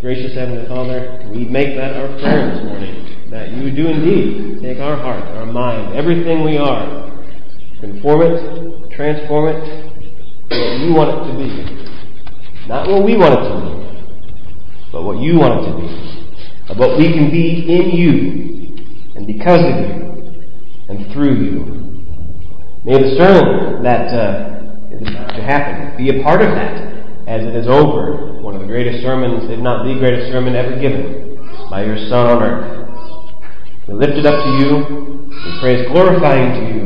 Gracious Heavenly Father, we make that our prayer this morning, that you do indeed take our heart, our mind, everything we are, conform it, transform it to what you want it to be. Not what we want it to be, but what you want it to be. Of what we can be in you, and because of you, and through you. May the sermon that uh, is about to happen be a part of that as it is over, one of the greatest sermons, if not the greatest sermon ever given, by your Son on earth. We lift it up to you. We pray it's glorifying to you.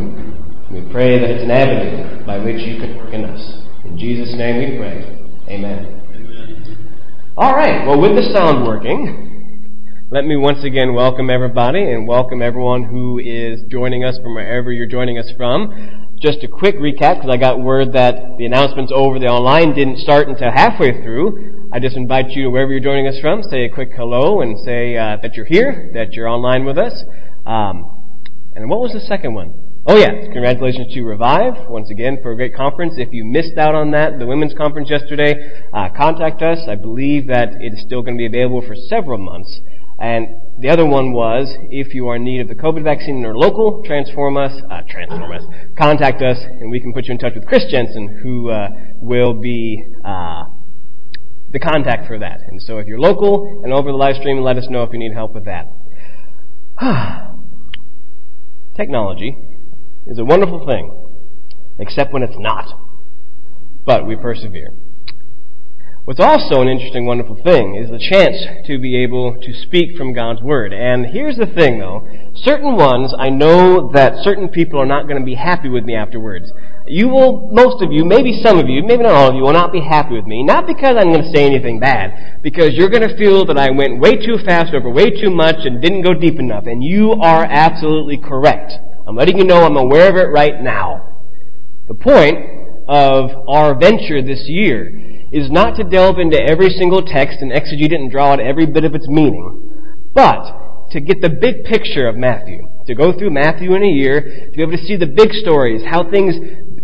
We pray that it's an avenue by which you can work in us. In Jesus' name we pray. Amen. Amen. All right. Well, with the sound working, let me once again welcome everybody and welcome everyone who is joining us from wherever you're joining us from. Just a quick recap, because I got word that the announcements over the online didn't start until halfway through. I just invite you, to wherever you're joining us from, say a quick hello and say uh, that you're here, that you're online with us. Um, and what was the second one? Oh yeah, congratulations to Revive once again for a great conference. If you missed out on that, the women's conference yesterday, uh, contact us. I believe that it is still going to be available for several months. And the other one was, if you are in need of the COVID vaccine in our local, transform us, uh, transform us, contact us, and we can put you in touch with Chris Jensen, who uh, will be uh, the contact for that. And so if you're local and over the live stream, let us know if you need help with that. Technology is a wonderful thing, except when it's not. But we persevere. What's also an interesting, wonderful thing is the chance to be able to speak from God's Word. And here's the thing though. Certain ones, I know that certain people are not going to be happy with me afterwards. You will, most of you, maybe some of you, maybe not all of you, will not be happy with me. Not because I'm going to say anything bad, because you're going to feel that I went way too fast over way too much and didn't go deep enough. And you are absolutely correct. I'm letting you know I'm aware of it right now. The point of our venture this year is not to delve into every single text and exegete it and draw out every bit of its meaning, but to get the big picture of Matthew. To go through Matthew in a year, to be able to see the big stories, how things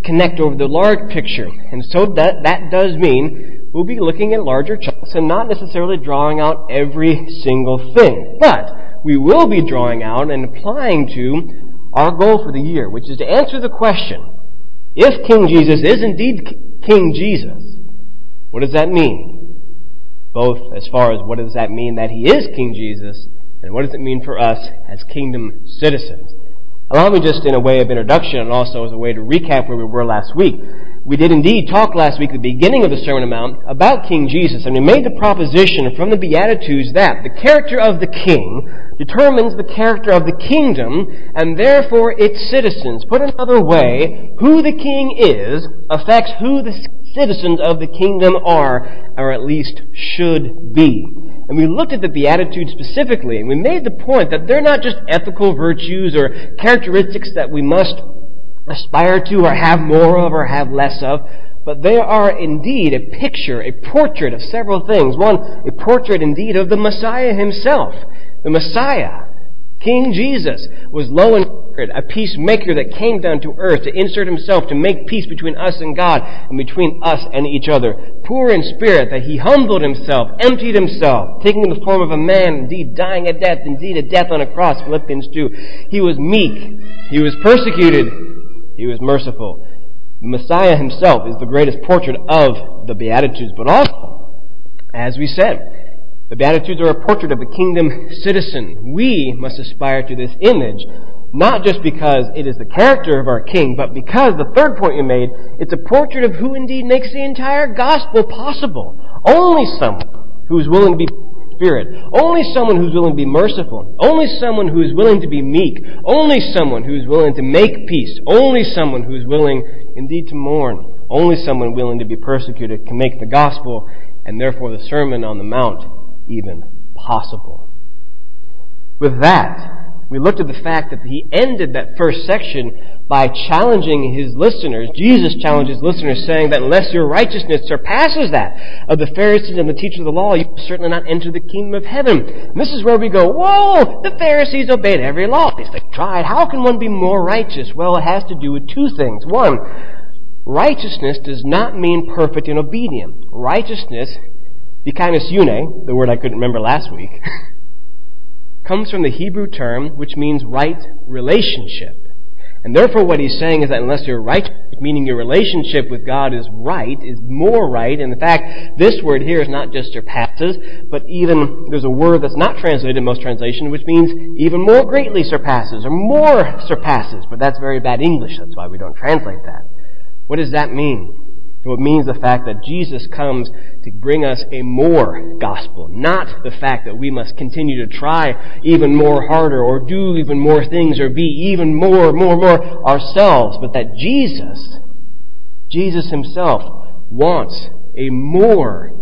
connect over the large picture. And so that, that does mean we'll be looking at larger chunks and not necessarily drawing out every single thing. But we will be drawing out and applying to our goal for the year, which is to answer the question, if King Jesus is indeed King Jesus, what does that mean? Both as far as what does that mean that he is King Jesus, and what does it mean for us as kingdom citizens? Allow me just in a way of introduction and also as a way to recap where we were last week. We did indeed talk last week at the beginning of the Sermon on Mount about King Jesus, and we made the proposition from the Beatitudes that the character of the king determines the character of the kingdom and therefore its citizens. Put another way, who the king is affects who the citizens of the kingdom are, or at least should be. And we looked at the Beatitudes specifically, and we made the point that they're not just ethical virtues or characteristics that we must aspire to or have more of or have less of, but they are indeed a picture, a portrait of several things. One, a portrait indeed of the Messiah himself. The Messiah, King Jesus, was low and a peacemaker that came down to earth to insert himself to make peace between us and God and between us and each other. Poor in spirit, that he humbled himself, emptied himself, taking the form of a man, indeed dying a death, indeed a death on a cross, Philippians 2. He was meek. He was persecuted. He was merciful. The Messiah himself is the greatest portrait of the Beatitudes, but also, as we said, the Beatitudes are a portrait of the kingdom citizen. We must aspire to this image not just because it is the character of our King, but because, the third point you made, it's a portrait of who indeed makes the entire gospel possible. Only someone who is willing to be spirit. Only someone who's willing to be merciful. Only someone who is willing to be meek. Only someone who is willing to make peace. Only someone who is willing indeed to mourn. Only someone willing to be persecuted can make the gospel and therefore the Sermon on the Mount even possible. With that, we looked at the fact that he ended that first section by challenging his listeners. Jesus challenged his listeners, saying that unless your righteousness surpasses that of the Pharisees and the teachers of the law, you will certainly not enter the kingdom of heaven. And this is where we go, whoa, the Pharisees obeyed every law. They tried. How can one be more righteous? Well, it has to do with two things. One, righteousness does not mean perfect and obedient. Righteousness Dikaiosyune, the word I couldn't remember last week, comes from the Hebrew term which means right relationship. And therefore what he's saying is that unless you're right, meaning your relationship with God is right, is more right, and in fact, this word here is not just surpasses, but even, there's a word that's not translated in most translations, which means even more greatly surpasses, or more surpasses, but that's very bad English, that's why we don't translate that. What does that mean? Well, it means the fact that Jesus comes to bring us a more gospel, not the fact that we must continue to try even more harder or do even more things or be even more, more, more ourselves, but that Jesus, Jesus himself wants a more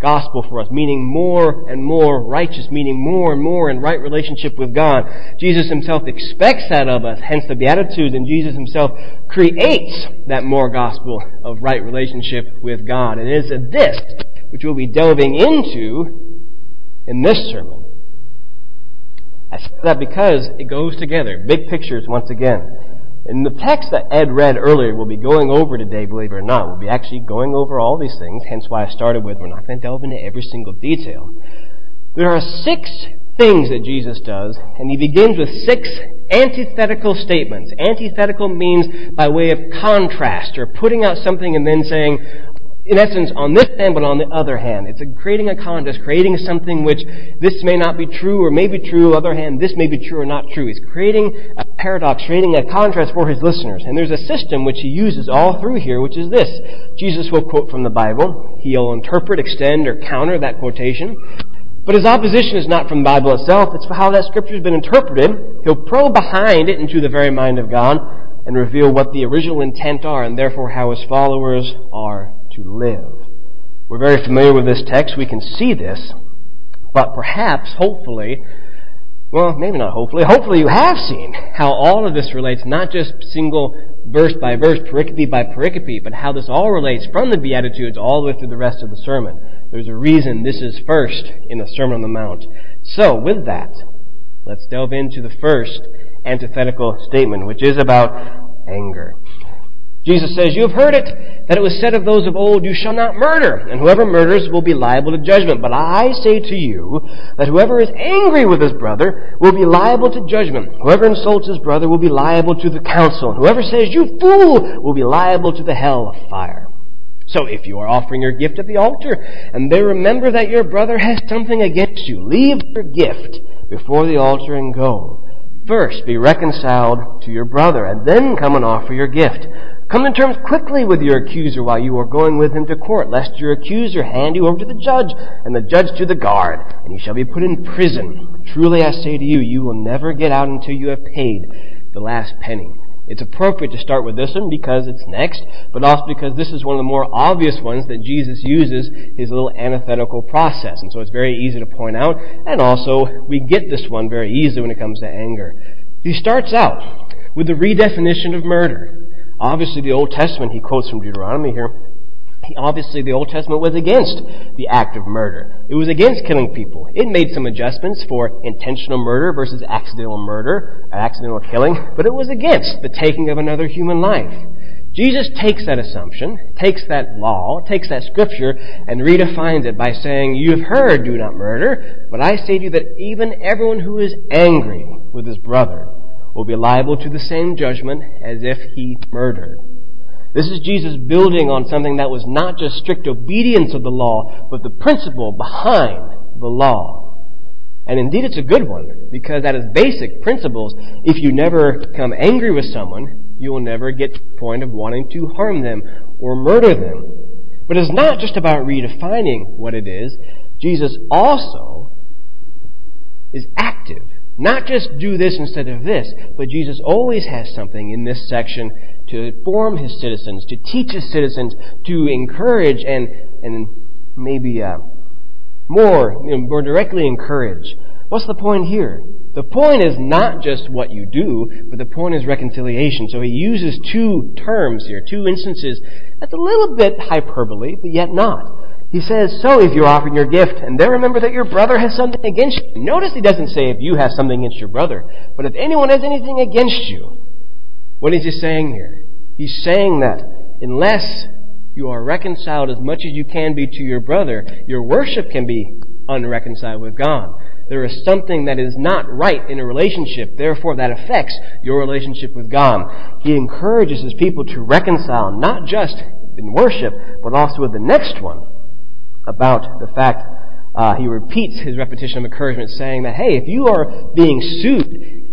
gospel for us, meaning more and more righteous, meaning more and more in right relationship with God. Jesus himself expects that of us, hence the Beatitudes, and Jesus himself creates that more gospel of right relationship with God. And it is this which we'll be delving into in this sermon. I say that because it goes together. Big pictures once again. In the text that Ed read earlier, we'll be going over today, believe it or not. We'll be actually going over all these things, hence why I started with we're not going to delve into every single detail. There are six things that Jesus does, and he begins with six antithetical statements. Antithetical means by way of contrast, or putting out something and then saying, in essence, on this hand, but on the other hand. It's a, creating a contrast, creating something which this may not be true or may be true, on the other hand, this may be true or not true. He's creating a paradox, creating a contrast for his listeners. And there's a system which he uses all through here, which is this. Jesus will quote from the Bible. He'll interpret, extend, or counter that quotation. But his opposition is not from the Bible itself, it's how that scripture has been interpreted. He'll probe behind it into the very mind of God and reveal what the original intent are and therefore how his followers are to live. We're very familiar with this text. We can see this. But perhaps, hopefully, well, maybe not hopefully, hopefully you have seen how all of this relates, not just single verse by verse, pericope by pericope, but how this all relates from the Beatitudes all the way through the rest of the sermon. There's a reason this is first in the Sermon on the Mount. So, with that, let's delve into the first antithetical statement, which is about anger. Jesus says, You have heard it, that it was said of those of old, You shall not murder, and whoever murders will be liable to judgment. But I say to you, that whoever is angry with his brother will be liable to judgment. Whoever insults his brother will be liable to the council. And whoever says, You fool, will be liable to the hell of fire. So if you are offering your gift at the altar, and there remember that your brother has something against you, leave your gift before the altar and go. First, be reconciled to your brother, and then come and offer your gift. Come to terms quickly with your accuser while you are going with him to court, lest your accuser hand you over to the judge, and the judge to the guard, and you shall be put in prison. Truly I say to you, you will never get out until you have paid the last penny. It's appropriate to start with this one because it's next, but also because this is one of the more obvious ones that Jesus uses his little antithetical process. And so it's very easy to point out, and also we get this one very easily when it comes to anger. He starts out with the redefinition of murder. Obviously, the Old Testament, he quotes from Deuteronomy here, obviously the Old Testament was against the act of murder. It was against killing people. It made some adjustments for intentional murder versus accidental murder, accidental killing, but it was against the taking of another human life. Jesus takes that assumption, takes that law, takes that scripture, and redefines it by saying, You have heard, do not murder, but I say to you that even everyone who is angry with his brother will be liable to the same judgment as if he murdered. This is Jesus building on something that was not just strict obedience of the law, but the principle behind the law. And indeed, it's a good one, because that is basic principles, if you never become angry with someone, you will never get to the point of wanting to harm them or murder them. But it's not just about redefining what it is. Jesus also is active not just do this instead of this, but Jesus always has something in this section to inform his citizens, to teach his citizens, to encourage and, and maybe uh, more, you know, more directly encourage. What's the point here? The point is not just what you do, but the point is reconciliation. So he uses two terms here, two instances. That's a little bit hyperbole, but yet not. He says, So if you're offering your gift, and then remember that your brother has something against you. Notice he doesn't say if you have something against your brother, but if anyone has anything against you. What is he saying here? He's saying that unless you are reconciled as much as you can be to your brother, your worship can be unreconciled with God. There is something that is not right in a relationship, therefore that affects your relationship with God. He encourages his people to reconcile, not just in worship, but also with the next one about the fact uh, he repeats his repetition of encouragement, saying that, hey, if you are being sued,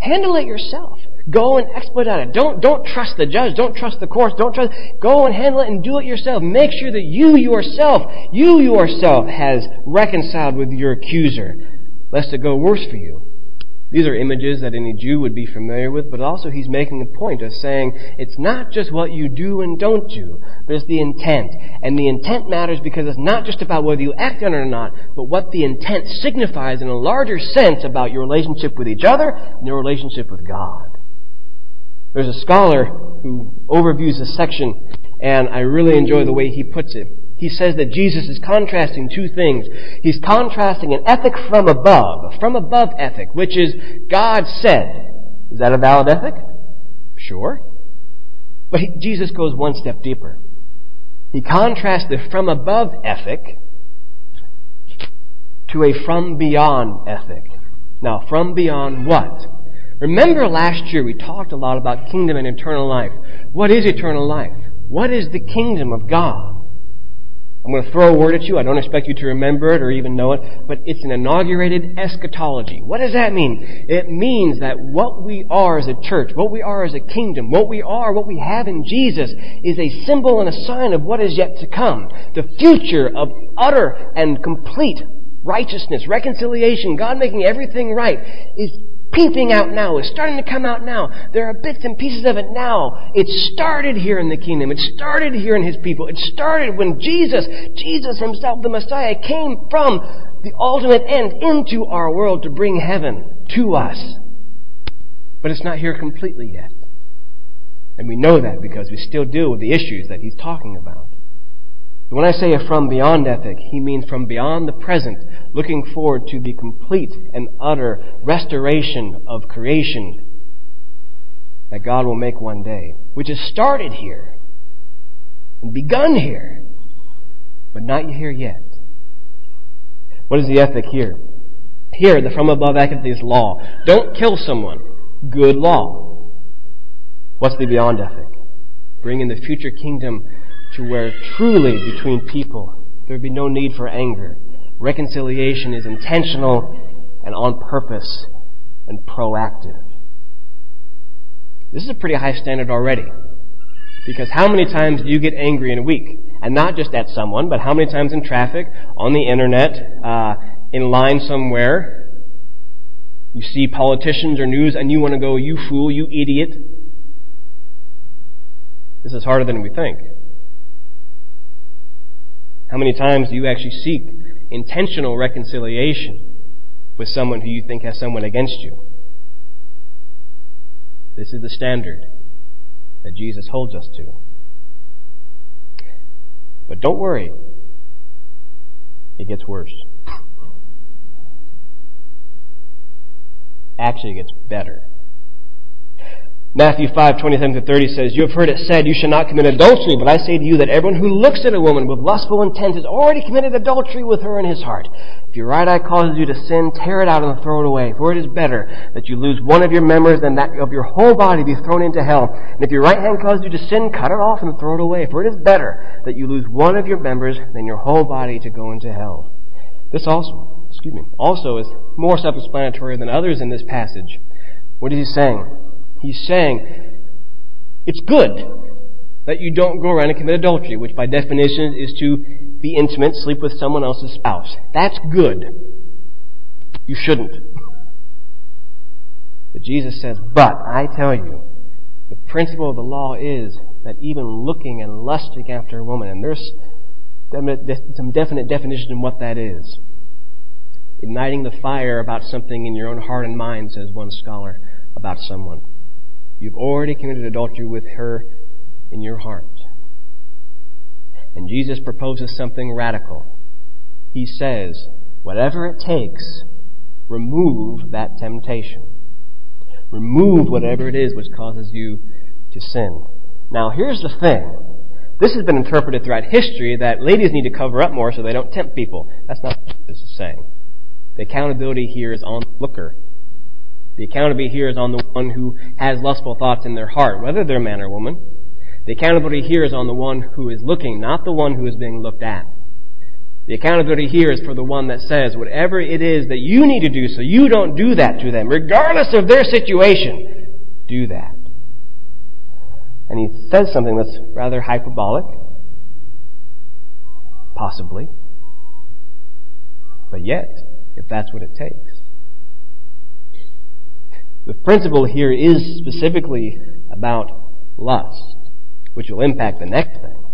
handle it yourself. Go and expedite it. Don't, don't trust the judge. Don't trust the courts. Don't trust. Go and handle it and do it yourself. Make sure that you yourself, you yourself has reconciled with your accuser, lest it go worse for you. These are images that any Jew would be familiar with, but also he's making a point of saying it's not just what you do and don't do, but it's the intent. And the intent matters because it's not just about whether you act on it or not, but what the intent signifies in a larger sense about your relationship with each other and your relationship with God. There's a scholar who overviews this section, and I really enjoy the way he puts it. He says that Jesus is contrasting two things. He's contrasting an ethic from above, from above ethic, which is God said. Is that a valid ethic? Sure. But he, Jesus goes one step deeper. He contrasts the from above ethic to a from beyond ethic. Now, from beyond what? Remember last year we talked a lot about kingdom and eternal life. What is eternal life? What is the kingdom of God? I'm going to throw a word at you. I don't expect you to remember it or even know it, but it's an inaugurated eschatology. What does that mean? It means that what we are as a church, what we are as a kingdom, what we are, what we have in Jesus is a symbol and a sign of what is yet to come. The future of utter and complete righteousness, reconciliation, God making everything right is peeping out now. It's starting to come out now. There are bits and pieces of it now. It started here in the kingdom. It started here in His people. It started when Jesus, Jesus Himself, the Messiah, came from the ultimate end into our world to bring heaven to us. But it's not here completely yet. And we know that because we still deal with the issues that He's talking about. When I say a from beyond ethic, he means from beyond the present, looking forward to the complete and utter restoration of creation that God will make one day, which has started here and begun here, but not here yet. What is the ethic here? Here, the from above ethic is law. Don't kill someone. Good law. What's the beyond ethic? Bring in the future kingdom to where truly between people there would be no need for anger. Reconciliation is intentional and on purpose and proactive. This is a pretty high standard already. Because how many times do you get angry in a week? And not just at someone, but how many times in traffic, on the internet, uh, in line somewhere, you see politicians or news and you want to go, you fool, you idiot. This is harder than we think. How many times do you actually seek intentional reconciliation with someone who you think has someone against you? This is the standard that Jesus holds us to. But don't worry, it gets worse. Actually, it gets better. Matthew 5, 27 to 30 says, You have heard it said, You shall not commit adultery, but I say to you that everyone who looks at a woman with lustful intent has already committed adultery with her in his heart. If your right eye causes you to sin, tear it out and throw it away. For it is better that you lose one of your members than that of your whole body be thrown into hell. And if your right hand causes you to sin, cut it off and throw it away. For it is better that you lose one of your members than your whole body to go into hell. This also, excuse me, also is more self-explanatory than others in this passage. What is he saying? He's saying it's good that you don't go around and commit adultery, which by definition is to be intimate, sleep with someone else's spouse. That's good. You shouldn't. But Jesus says, but I tell you, the principle of the law is that even looking and lusting after a woman, and there's some definite definition of what that is. Igniting the fire about something in your own heart and mind, says one scholar, about someone. You've already committed adultery with her in your heart. And Jesus proposes something radical. He says, whatever it takes, remove that temptation. Remove whatever it is which causes you to sin. Now, here's the thing This has been interpreted throughout history that ladies need to cover up more so they don't tempt people. That's not what this is saying. The accountability here is on the looker. The accountability here is on the one who has lustful thoughts in their heart, whether they're man or woman. The accountability here is on the one who is looking, not the one who is being looked at. The accountability here is for the one that says, whatever it is that you need to do so you don't do that to them, regardless of their situation, do that. And he says something that's rather hyperbolic, possibly. But yet, if that's what it takes. The principle here is specifically about lust, which will impact the next thing.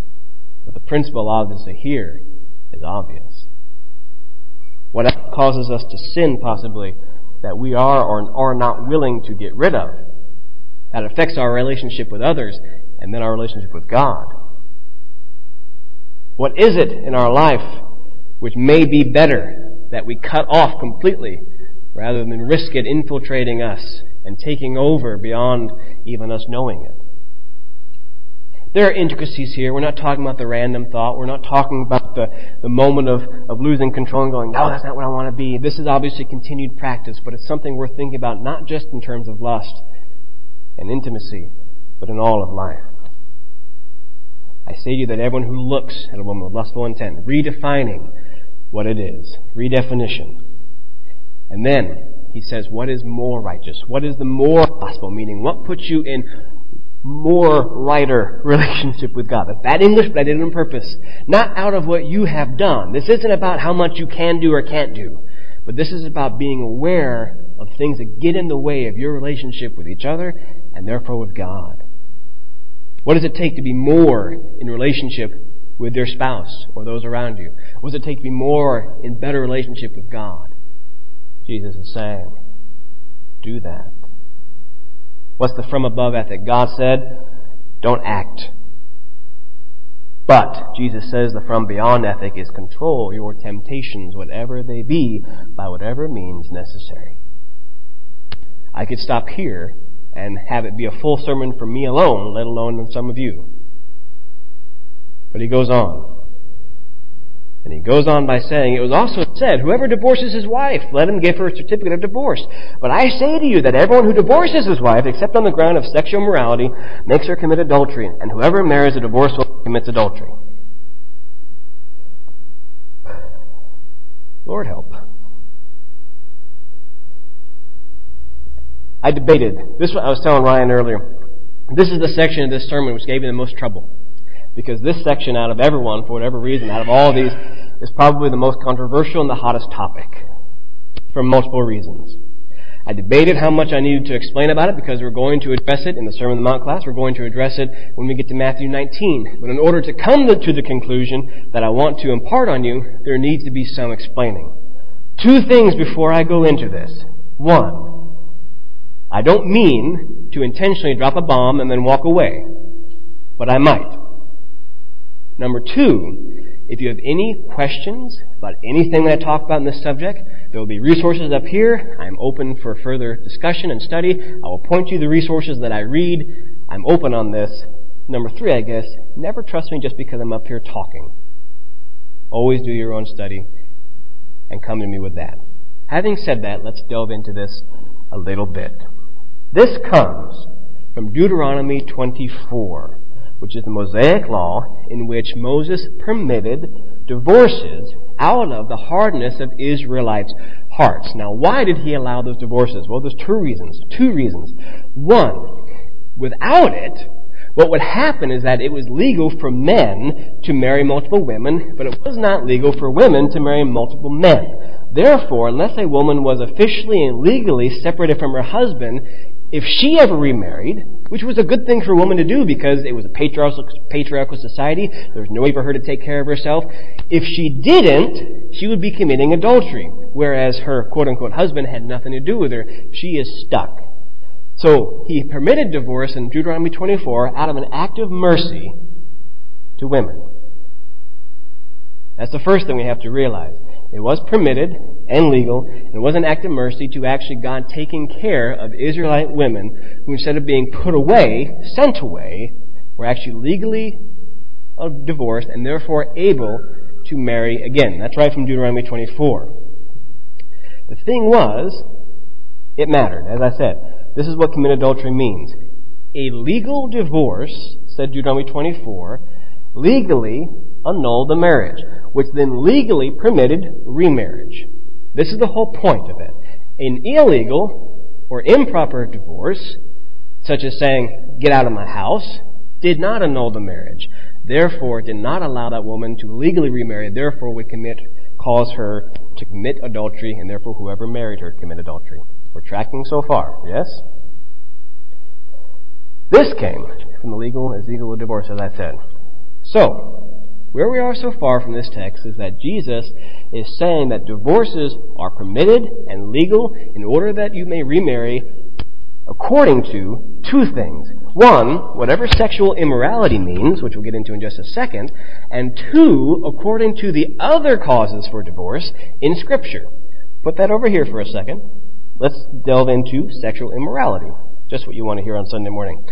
But the principle obviously here is obvious. What causes us to sin possibly that we are or are not willing to get rid of, that affects our relationship with others and then our relationship with God. What is it in our life which may be better that we cut off completely rather than risk it infiltrating us and taking over beyond even us knowing it. There are intricacies here. We're not talking about the random thought. We're not talking about the, the moment of, of losing control and going, no, that's not what I want to be. This is obviously continued practice, but it's something worth thinking about not just in terms of lust and intimacy, but in all of life. I say to you that everyone who looks at a woman with lustful intent, redefining what it is. Redefinition. And then he says, what is more righteous? What is the more gospel? Meaning, what puts you in more righter relationship with God? That's bad English, but I did it on purpose. Not out of what you have done. This isn't about how much you can do or can't do. But this is about being aware of things that get in the way of your relationship with each other and therefore with God. What does it take to be more in relationship with your spouse or those around you? What does it take to be more in better relationship with God? Jesus is saying, do that. What's the from above ethic? God said, don't act. But Jesus says the from beyond ethic is control your temptations, whatever they be, by whatever means necessary. I could stop here and have it be a full sermon for me alone, let alone some of you. But he goes on. And he goes on by saying, It was also said, Whoever divorces his wife, let him give her a certificate of divorce. But I say to you that everyone who divorces his wife, except on the ground of sexual morality, makes her commit adultery. And whoever marries a divorced woman commits adultery. Lord help. I debated. This I was telling Ryan earlier. This is the section of this sermon which gave me the most trouble because this section, out of everyone, for whatever reason, out of all of these, is probably the most controversial and the hottest topic for multiple reasons. I debated how much I needed to explain about it because we're going to address it in the Sermon on the Mount class. We're going to address it when we get to Matthew 19. But in order to come to the conclusion that I want to impart on you, there needs to be some explaining. Two things before I go into this. One, I don't mean to intentionally drop a bomb and then walk away, but I might. Number two, if you have any questions about anything that I talk about in this subject, there will be resources up here. I'm open for further discussion and study. I will point you the resources that I read. I'm open on this. Number three, I guess, never trust me just because I'm up here talking. Always do your own study and come to me with that. Having said that, let's delve into this a little bit. This comes from Deuteronomy 24 which is the Mosaic law, in which Moses permitted divorces out of the hardness of Israelites' hearts. Now, why did he allow those divorces? Well, there's two reasons. Two reasons. One, without it, what would happen is that it was legal for men to marry multiple women, but it was not legal for women to marry multiple men. Therefore, unless a woman was officially and legally separated from her husband, if she ever remarried, which was a good thing for a woman to do because it was a patriarchal, patriarchal society, there was no way for her to take care of herself. If she didn't, she would be committing adultery, whereas her quote unquote husband had nothing to do with her. She is stuck. So he permitted divorce in Deuteronomy 24 out of an act of mercy to women. That's the first thing we have to realize. It was permitted and legal, it was an act of mercy to actually God taking care of Israelite women who, instead of being put away, sent away, were actually legally uh, divorced and therefore able to marry again. That's right from Deuteronomy 24. The thing was, it mattered. As I said, this is what commit adultery means. A legal divorce, said Deuteronomy 24, legally annulled the marriage, which then legally permitted remarriage. This is the whole point of it. An illegal or improper divorce, such as saying, get out of my house, did not annul the marriage. Therefore, did not allow that woman to legally remarry, therefore would commit, cause her to commit adultery, and therefore whoever married her commit adultery. We're tracking so far, yes? This came from the legal as legal divorce, as I said. So, where we are so far from this text is that Jesus is saying that divorces are permitted and legal in order that you may remarry according to two things. One, whatever sexual immorality means, which we'll get into in just a second, and two, according to the other causes for divorce in Scripture. Put that over here for a second. Let's delve into sexual immorality. Just what you want to hear on Sunday morning.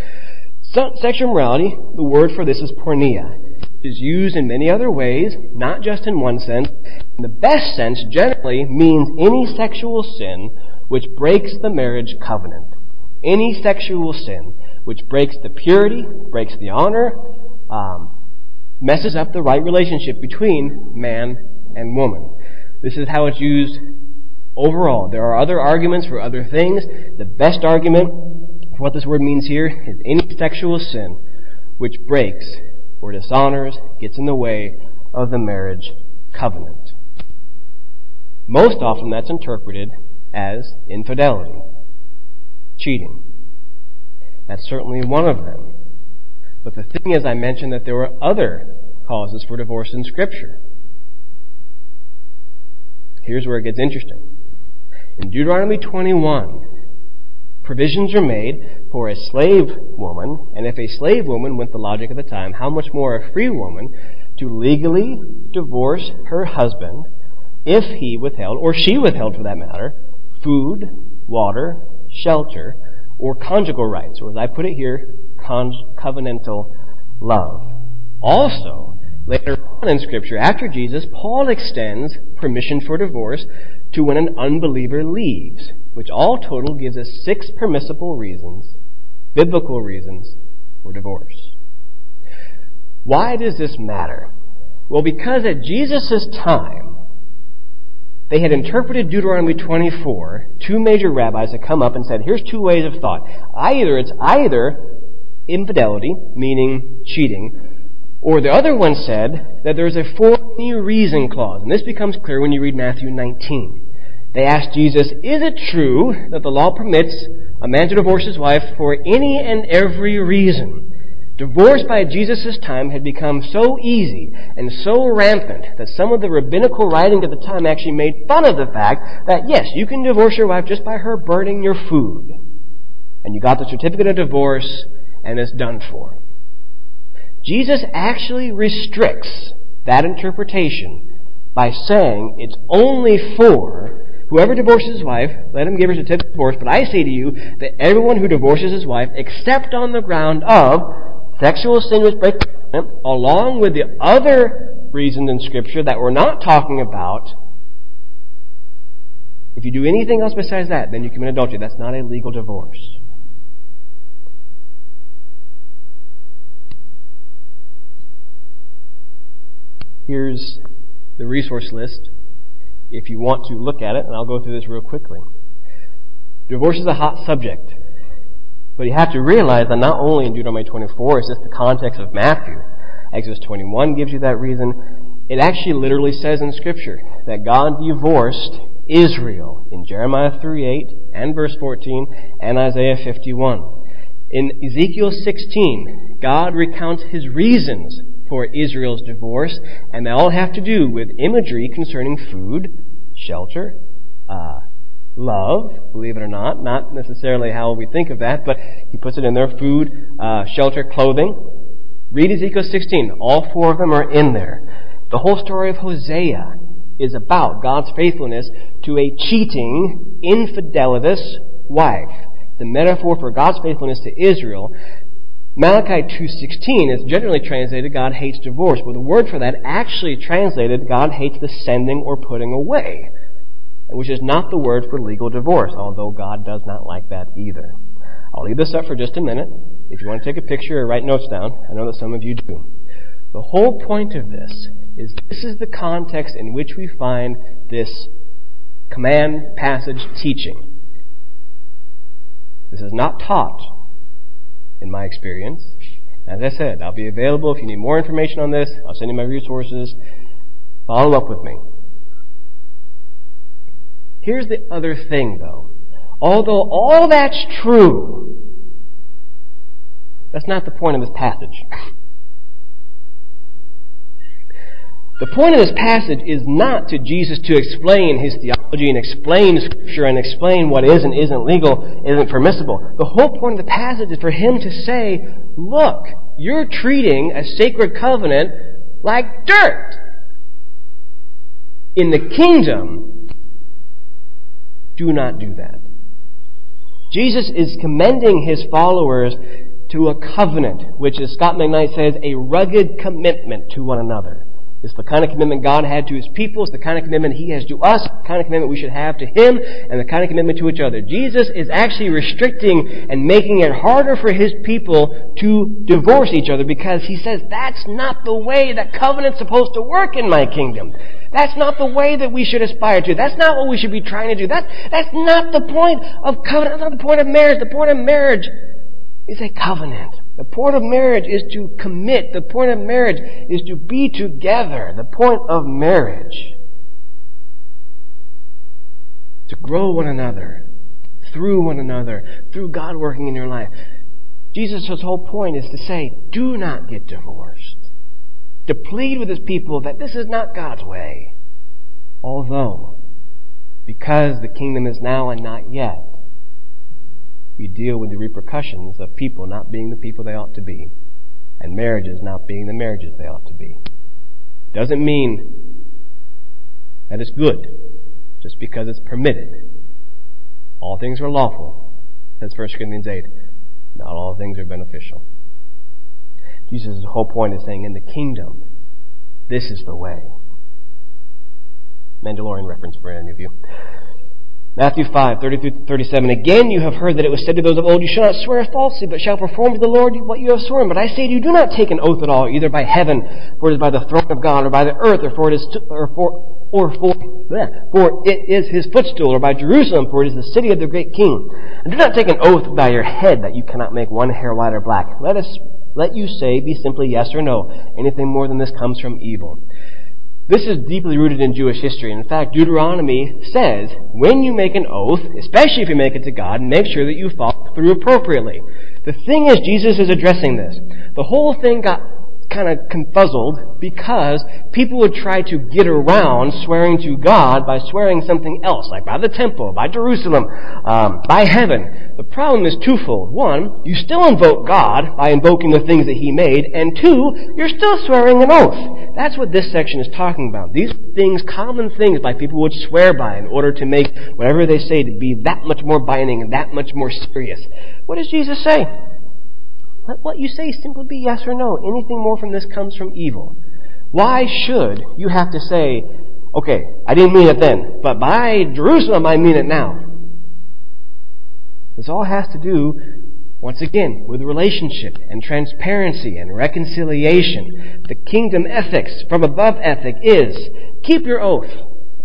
So, sexual immorality, the word for this is porneia is used in many other ways, not just in one sense. In the best sense, generally, means any sexual sin which breaks the marriage covenant. Any sexual sin which breaks the purity, breaks the honor, um, messes up the right relationship between man and woman. This is how it's used overall. There are other arguments for other things. The best argument for what this word means here is any sexual sin which breaks or dishonors, gets in the way of the marriage covenant. Most often that's interpreted as infidelity, cheating. That's certainly one of them. But the thing is, I mentioned that there were other causes for divorce in Scripture. Here's where it gets interesting. In Deuteronomy 21, provisions are made for a slave woman, and if a slave woman went the logic of the time, how much more a free woman to legally divorce her husband if he withheld, or she withheld for that matter, food, water, shelter, or conjugal rights, or as I put it here, covenantal love. Also, later on in Scripture, after Jesus, Paul extends permission for divorce to when an unbeliever leaves which all total gives us six permissible reasons, biblical reasons, for divorce. Why does this matter? Well, because at Jesus' time, they had interpreted Deuteronomy 24. Two major rabbis had come up and said, here's two ways of thought. Either it's either infidelity, meaning cheating, or the other one said that there's a for any reason clause. And this becomes clear when you read Matthew 19. They asked Jesus, Is it true that the law permits a man to divorce his wife for any and every reason? Divorce by Jesus' time had become so easy and so rampant that some of the rabbinical writing at the time actually made fun of the fact that yes, you can divorce your wife just by her burning your food. And you got the certificate of divorce and it's done for. Jesus actually restricts that interpretation by saying it's only for Whoever divorces his wife, let him give her a certificate of divorce. But I say to you that everyone who divorces his wife, except on the ground of sexual sin along with the other reasons in Scripture that we're not talking about, if you do anything else besides that, then you commit adultery. That's not a legal divorce. Here's the resource list if you want to look at it, and I'll go through this real quickly. Divorce is a hot subject. But you have to realize that not only in Deuteronomy 24 is this the context of Matthew. Exodus 21 gives you that reason. It actually literally says in Scripture that God divorced Israel in Jeremiah 38 and verse 14 and Isaiah 51. In Ezekiel 16, God recounts his reasons for Israel's divorce, and they all have to do with imagery concerning food, shelter, uh, love, believe it or not. Not necessarily how we think of that, but he puts it in there food, uh, shelter, clothing. Read Ezekiel 16. All four of them are in there. The whole story of Hosea is about God's faithfulness to a cheating, infidelitous wife. The metaphor for God's faithfulness to Israel Malachi 2.16 is generally translated God hates divorce, but the word for that actually translated God hates the sending or putting away, which is not the word for legal divorce, although God does not like that either. I'll leave this up for just a minute. If you want to take a picture or write notes down, I know that some of you do. The whole point of this is this is the context in which we find this command passage teaching. This is not taught in my experience. As I said, I'll be available if you need more information on this. I'll send you my resources. Follow up with me. Here's the other thing, though. Although all that's true, that's not the point of this passage. The point of this passage is not to Jesus to explain his theology and explain Scripture and explain what is and isn't legal, isn't permissible. The whole point of the passage is for him to say, look, you're treating a sacred covenant like dirt. In the kingdom, do not do that. Jesus is commending his followers to a covenant, which, as Scot McKnight says, a rugged commitment to one another. It's the kind of commitment God had to His people. It's the kind of commitment He has to us, the kind of commitment we should have to Him, and the kind of commitment to each other. Jesus is actually restricting and making it harder for His people to divorce each other because He says that's not the way that covenant's supposed to work in my kingdom. That's not the way that we should aspire to. That's not what we should be trying to do. That's, that's not the point of covenant. That's not the point of marriage. The point of marriage is a covenant. The point of marriage is to commit. The point of marriage is to be together. The point of marriage to grow one another through one another, through God working in your life. Jesus' whole point is to say, do not get divorced. To plead with his people that this is not God's way. Although, because the kingdom is now and not yet, we deal with the repercussions of people not being the people they ought to be, and marriages not being the marriages they ought to be. Doesn't mean that it's good just because it's permitted. All things are lawful, says 1 Corinthians 8. Not all things are beneficial. Jesus' whole point is saying in the kingdom, this is the way. Mandalorian reference for any of you. Matthew 5, 30 through 37. Again, you have heard that it was said to those of old, You shall not swear falsely, but shall perform to the Lord what you have sworn. But I say to you, do not take an oath at all, either by heaven, for it is by the throne of God, or by the earth, or for it is, to, or for, or for, bleh, for it is his footstool, or by Jerusalem, for it is the city of the great king. And do not take an oath by your head that you cannot make one hair white or black. Let us, let you say, be simply yes or no. Anything more than this comes from evil. This is deeply rooted in Jewish history. In fact, Deuteronomy says, when you make an oath, especially if you make it to God, make sure that you follow through appropriately. The thing is, Jesus is addressing this. The whole thing got kind of confuzzled because people would try to get around swearing to God by swearing something else, like by the temple, by Jerusalem, um, by heaven. The problem is twofold. One, you still invoke God by invoking the things that He made, and two, you're still swearing an oath. That's what this section is talking about. These things, common things by people would swear by in order to make whatever they say to be that much more binding and that much more serious. What does Jesus say? Let what you say simply be yes or no. Anything more from this comes from evil. Why should you have to say, okay, I didn't mean it then, but by Jerusalem I mean it now? This all has to do, once again, with relationship and transparency and reconciliation. The kingdom ethics from above ethic is keep your oath.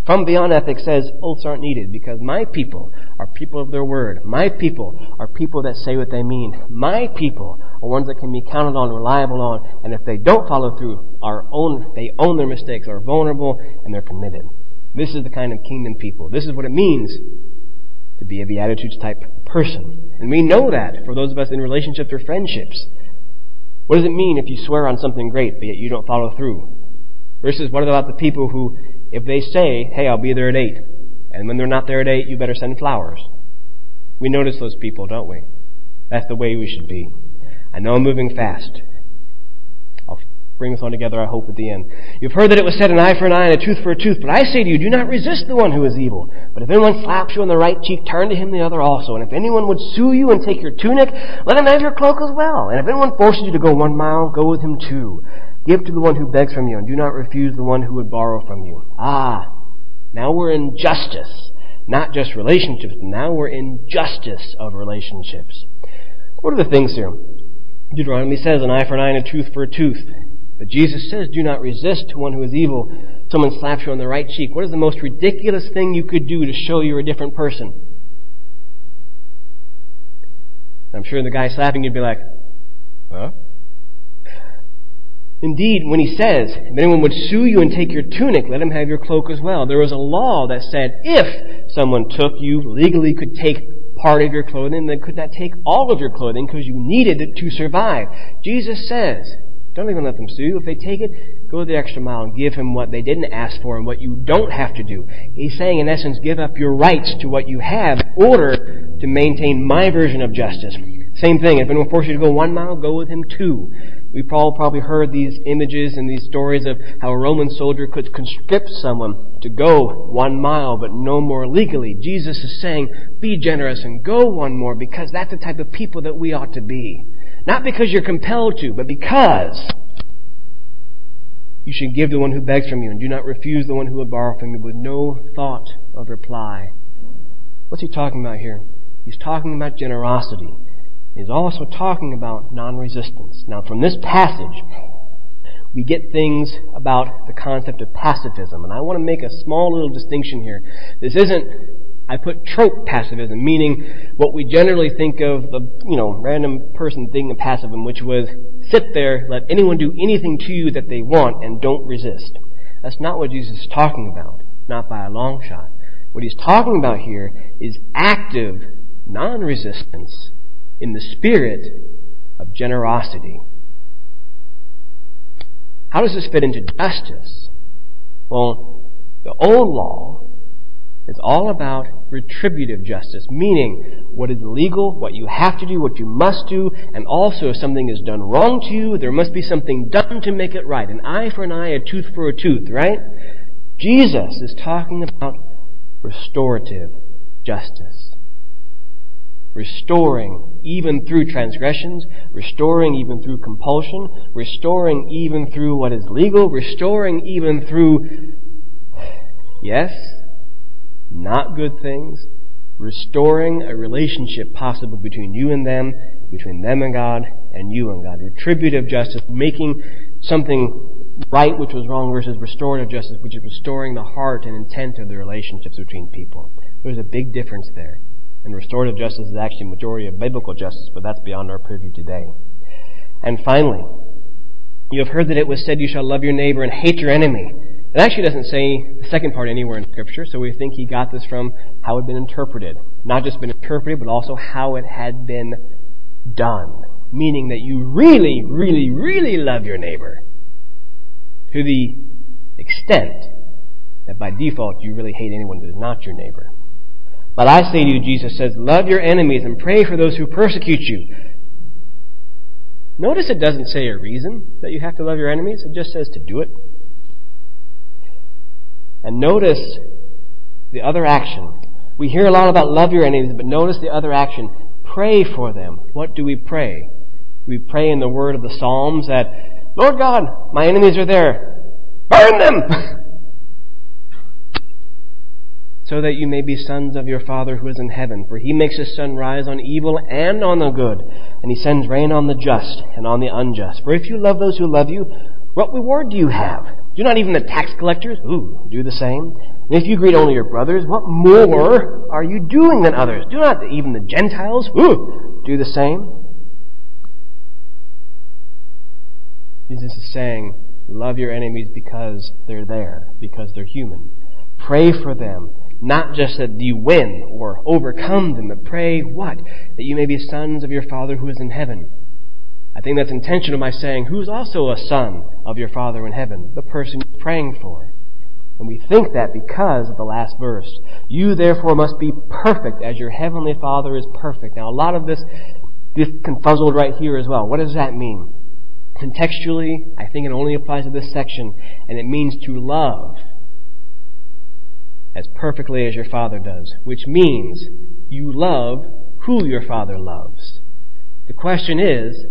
From beyond ethics says oaths aren't needed because my people are people of their word. My people are people that say what they mean. My people are ones that can be counted on, reliable on, and if they don't follow through, are own, they own their mistakes, are vulnerable, and they're committed. This is the kind of kingdom people. This is what it means to be a Beatitudes type person. And we know that for those of us in relationships or friendships. What does it mean if you swear on something great, but yet you don't follow through? Versus what about the people who, if they say, hey, I'll be there at 8, and when they're not there at 8, you better send flowers. We notice those people, don't we? That's the way we should be. I know I'm moving fast. I'll bring this all together, I hope, at the end. You've heard that it was said, an eye for an eye and a tooth for a tooth. But I say to you, do not resist the one who is evil. But if anyone slaps you on the right cheek, turn to him the other also. And if anyone would sue you and take your tunic, let him have your cloak as well. And if anyone forces you to go one mile, go with him two. Give to the one who begs from you, and do not refuse the one who would borrow from you. Ah, now we're in justice. Not just relationships, now we're in justice of relationships. What are the things here? Deuteronomy says, an eye for an eye and a tooth for a tooth. But Jesus says, do not resist to one who is evil. Someone slaps you on the right cheek. What is the most ridiculous thing you could do to show you're a different person? I'm sure the guy slapping you'd be like, huh? Indeed, when he says, if anyone would sue you and take your tunic, let him have your cloak as well. There was a law that said if someone took you, legally could take part of your clothing, they could not take all of your clothing because you needed it to survive. Jesus says, don't even let them sue you. If they take it, go the extra mile and give him what they didn't ask for and what you don't have to do. He's saying, in essence, give up your rights to what you have in order to maintain my version of justice. Same thing. If anyone forces you to go one mile, go with him two. We've all probably heard these images and these stories of how a Roman soldier could conscript someone to go one mile, but no more legally. Jesus is saying, be generous and go one more because that's the type of people that we ought to be. Not because you're compelled to, but because you should give to one who begs from you, and do not refuse the one who would borrow from you with no thought of reply. What's he talking about here? He's talking about generosity. He's also talking about non resistance. Now, from this passage, we get things about the concept of pacifism. And I want to make a small little distinction here. This isn't I put trope pacifism, meaning what we generally think of the, you know, random person thinking of pacifism, which was sit there, let anyone do anything to you that they want, and don't resist. That's not what Jesus is talking about, not by a long shot. What he's talking about here is active non-resistance in the spirit of generosity. How does this fit into justice? Well, the old law is all about retributive justice, meaning what is legal, what you have to do, what you must do, and also if something is done wrong to you, there must be something done to make it right. An eye for an eye, a tooth for a tooth, right? Jesus is talking about restorative justice. Restoring even through transgressions, restoring even through compulsion, restoring even through what is legal, restoring even through, yes, not good things, restoring a relationship possible between you and them, between them and God, and you and God. Retributive justice, making something right which was wrong versus restorative justice, which is restoring the heart and intent of the relationships between people. There's a big difference there. And restorative justice is actually a majority of biblical justice, but that's beyond our purview today. And finally, you have heard that it was said, You shall love your neighbor and hate your enemy. It actually doesn't say the second part anywhere in Scripture, so we think he got this from how it had been interpreted. Not just been interpreted, but also how it had been done. Meaning that you really, really, really love your neighbor. To the extent that by default you really hate anyone who is not your neighbor. But I say to you, Jesus says, love your enemies and pray for those who persecute you. Notice it doesn't say a reason that you have to love your enemies, it just says to do it. And notice the other action. We hear a lot about love your enemies, but notice the other action. Pray for them. What do we pray? We pray in the word of the Psalms that, Lord God, my enemies are there. Burn them! so that you may be sons of your Father who is in heaven. For he makes his sun rise on evil and on the good, and he sends rain on the just and on the unjust. For if you love those who love you, what reward do you have? Do not even the tax collectors, ooh, do the same? And if you greet only your brothers, what more are you doing than others? Do not even the Gentiles, ooh, do the same? Jesus is saying, love your enemies because they're there, because they're human. Pray for them, not just that you win or overcome them, but pray what? That you may be sons of your Father who is in heaven. I think that's intentional by saying, who's also a son of your Father in heaven? The person you're praying for. And we think that because of the last verse. You therefore must be perfect as your heavenly Father is perfect. Now a lot of this gets confuzzled right here as well. What does that mean? Contextually, I think it only applies to this section, and it means to love as perfectly as your Father does, which means you love who your Father loves. The question is,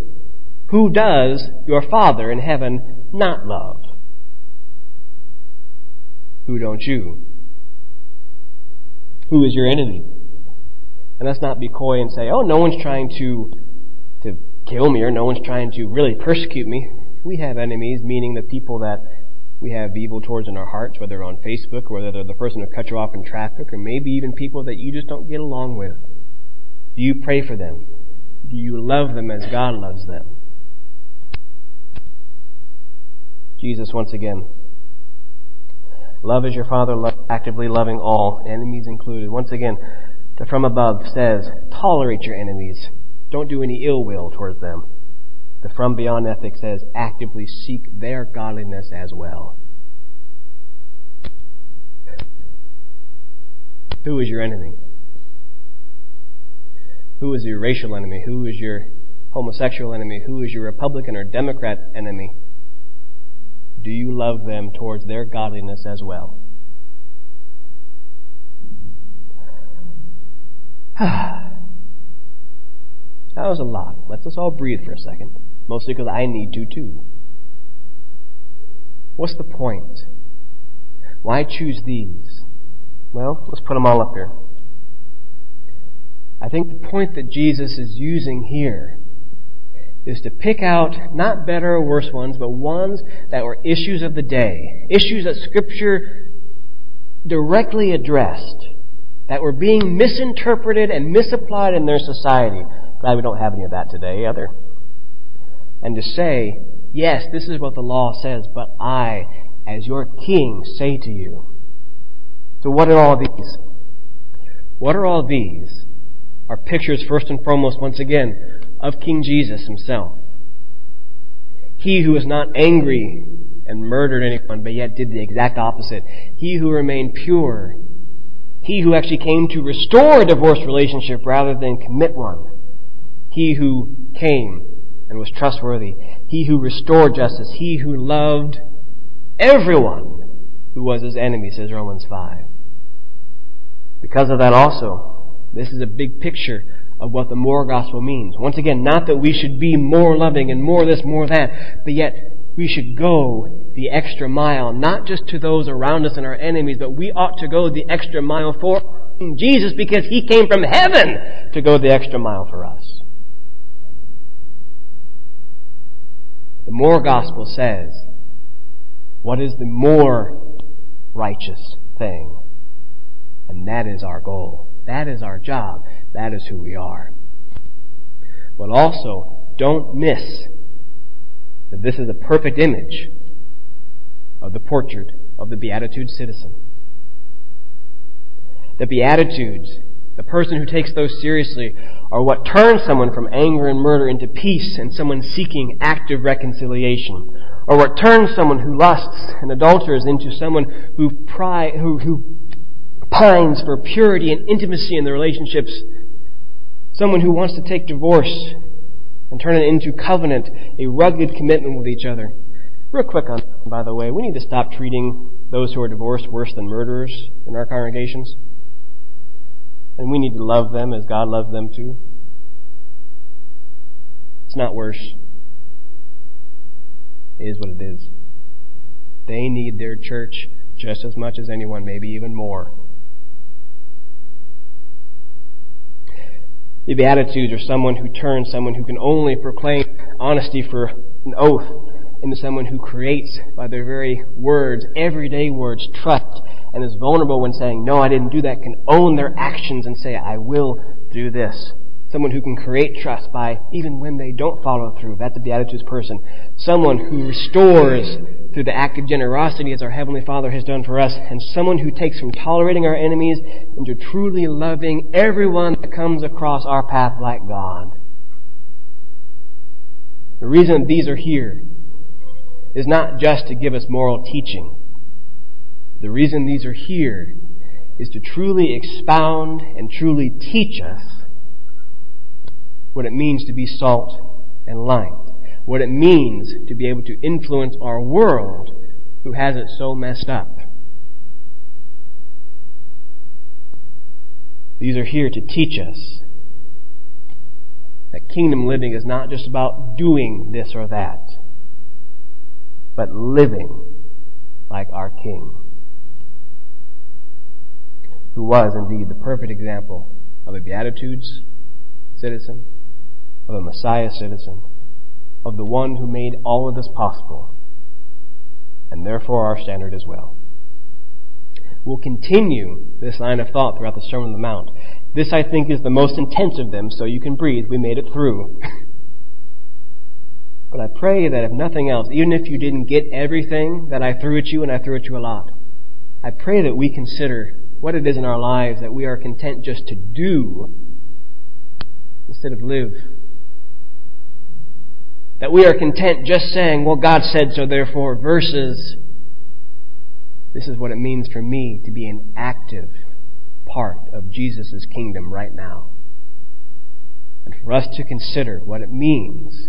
who does your Father in heaven not love? Who don't you? Who is your enemy? And let's not be coy and say, oh, no one's trying to, to kill me or no one's trying to really persecute me. We have enemies, meaning the people that we have evil towards in our hearts, whether on Facebook or whether they're the person who cut you off in traffic or maybe even people that you just don't get along with. Do you pray for them? Do you love them as God loves them? Jesus, once again, love as your Father, actively loving all, enemies included. Once again, the from above says, tolerate your enemies. Don't do any ill will towards them. The from beyond ethic says, actively seek their godliness as well. Who is your enemy? Who is your racial enemy? Who is your homosexual enemy? Who is your Republican or Democrat enemy? Do you love them towards their godliness as well? that was a lot. Let's us all breathe for a second. Mostly because I need to too. What's the point? Why choose these? Well, let's put them all up here. I think the point that Jesus is using here is to pick out not better or worse ones, but ones that were issues of the day, issues that Scripture directly addressed, that were being misinterpreted and misapplied in their society. Glad we don't have any of that today, either. And to say, yes, this is what the law says, but I, as your king, say to you. So what are all these? What are all these? Are pictures, first and foremost, once again, of King Jesus himself. He who was not angry and murdered anyone, but yet did the exact opposite. He who remained pure. He who actually came to restore a divorced relationship rather than commit one. He who came and was trustworthy. He who restored justice. He who loved everyone who was his enemy, says Romans 5. Because of that also, this is a big picture of what the more gospel means. Once again, not that we should be more loving and more this, more that, but yet we should go the extra mile, not just to those around us and our enemies, but we ought to go the extra mile for Jesus because He came from heaven to go the extra mile for us. The more gospel says, what is the more righteous thing? And that is our goal. That is our job. That is who we are. But also, don't miss that this is a perfect image of the portrait of the Beatitude citizen. The Beatitudes, the person who takes those seriously, are what turns someone from anger and murder into peace and someone seeking active reconciliation. Or what turns someone who lusts and adulterers into someone who, pry, who, who pines for purity and intimacy in the relationships. Someone who wants to take divorce and turn it into covenant, a rugged commitment with each other. Real quick on, by the way, we need to stop treating those who are divorced worse than murderers in our congregations. And we need to love them as God loves them too. It's not worse. It is what it is. They need their church just as much as anyone, maybe even more. The Beatitudes are someone who turns someone who can only proclaim honesty for an oath into someone who creates by their very words, everyday words, trust, and is vulnerable when saying, No, I didn't do that, can own their actions and say, I will do this. Someone who can create trust by, even when they don't follow through. That's a Beatitudes person. Someone who restores through the act of generosity as our Heavenly Father has done for us. And someone who takes from tolerating our enemies into truly loving everyone that comes across our path like God. The reason these are here is not just to give us moral teaching. The reason these are here is to truly expound and truly teach us what it means to be salt and light. what it means to be able to influence our world who has it so messed up. These are here to teach us that kingdom living is not just about doing this or that, but living like our King, who was indeed the perfect example of a Beatitudes citizen, of a Messiah citizen, of the one who made all of this possible, and therefore our standard as well. We'll continue this line of thought throughout the Sermon on the Mount. This, I think, is the most intense of them, so you can breathe. We made it through. but I pray that if nothing else, even if you didn't get everything that I threw at you, and I threw at you a lot, I pray that we consider what it is in our lives that we are content just to do instead of live. That we are content just saying, well, God said so, therefore, versus this is what it means for me to be an active part of Jesus' kingdom right now. And for us to consider what it means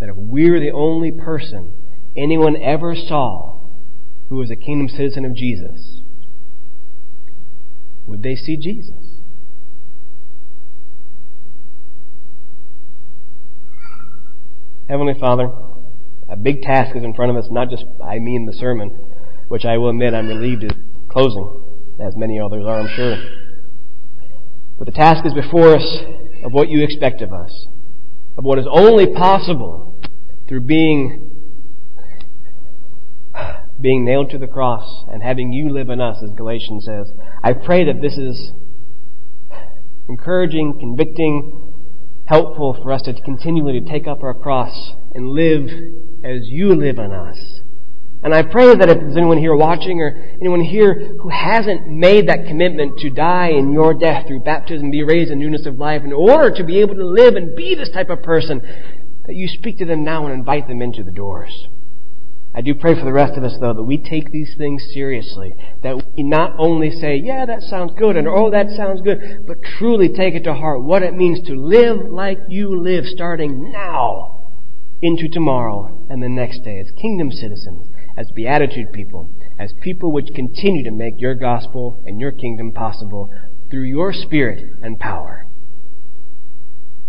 that if we're the only person anyone ever saw who was a kingdom citizen of Jesus, would they see Jesus? Heavenly Father, a big task is in front of us, not just I mean the sermon, which I will admit I'm relieved is closing, as many others are, I'm sure. But the task is before us of what you expect of us, of what is only possible through being being nailed to the cross and having you live in us, as Galatians says. I pray that this is encouraging, convicting, helpful for us to continually to take up our cross and live as you live in us. And I pray that if there's anyone here watching or anyone here who hasn't made that commitment to die in your death through baptism, be raised in newness of life, in order to be able to live and be this type of person, that you speak to them now and invite them into the doors. I do pray for the rest of us, though, that we take these things seriously. That we not only say, yeah, that sounds good, and oh, that sounds good, but truly take it to heart what it means to live like you live starting now into tomorrow and the next day as kingdom citizens, as beatitude people, as people which continue to make your gospel and your kingdom possible through your spirit and power.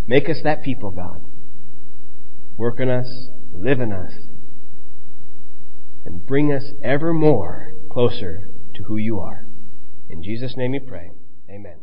Make us that people, God. Work in us, live in us, and bring us ever more closer to who you are. In Jesus' name we pray. Amen.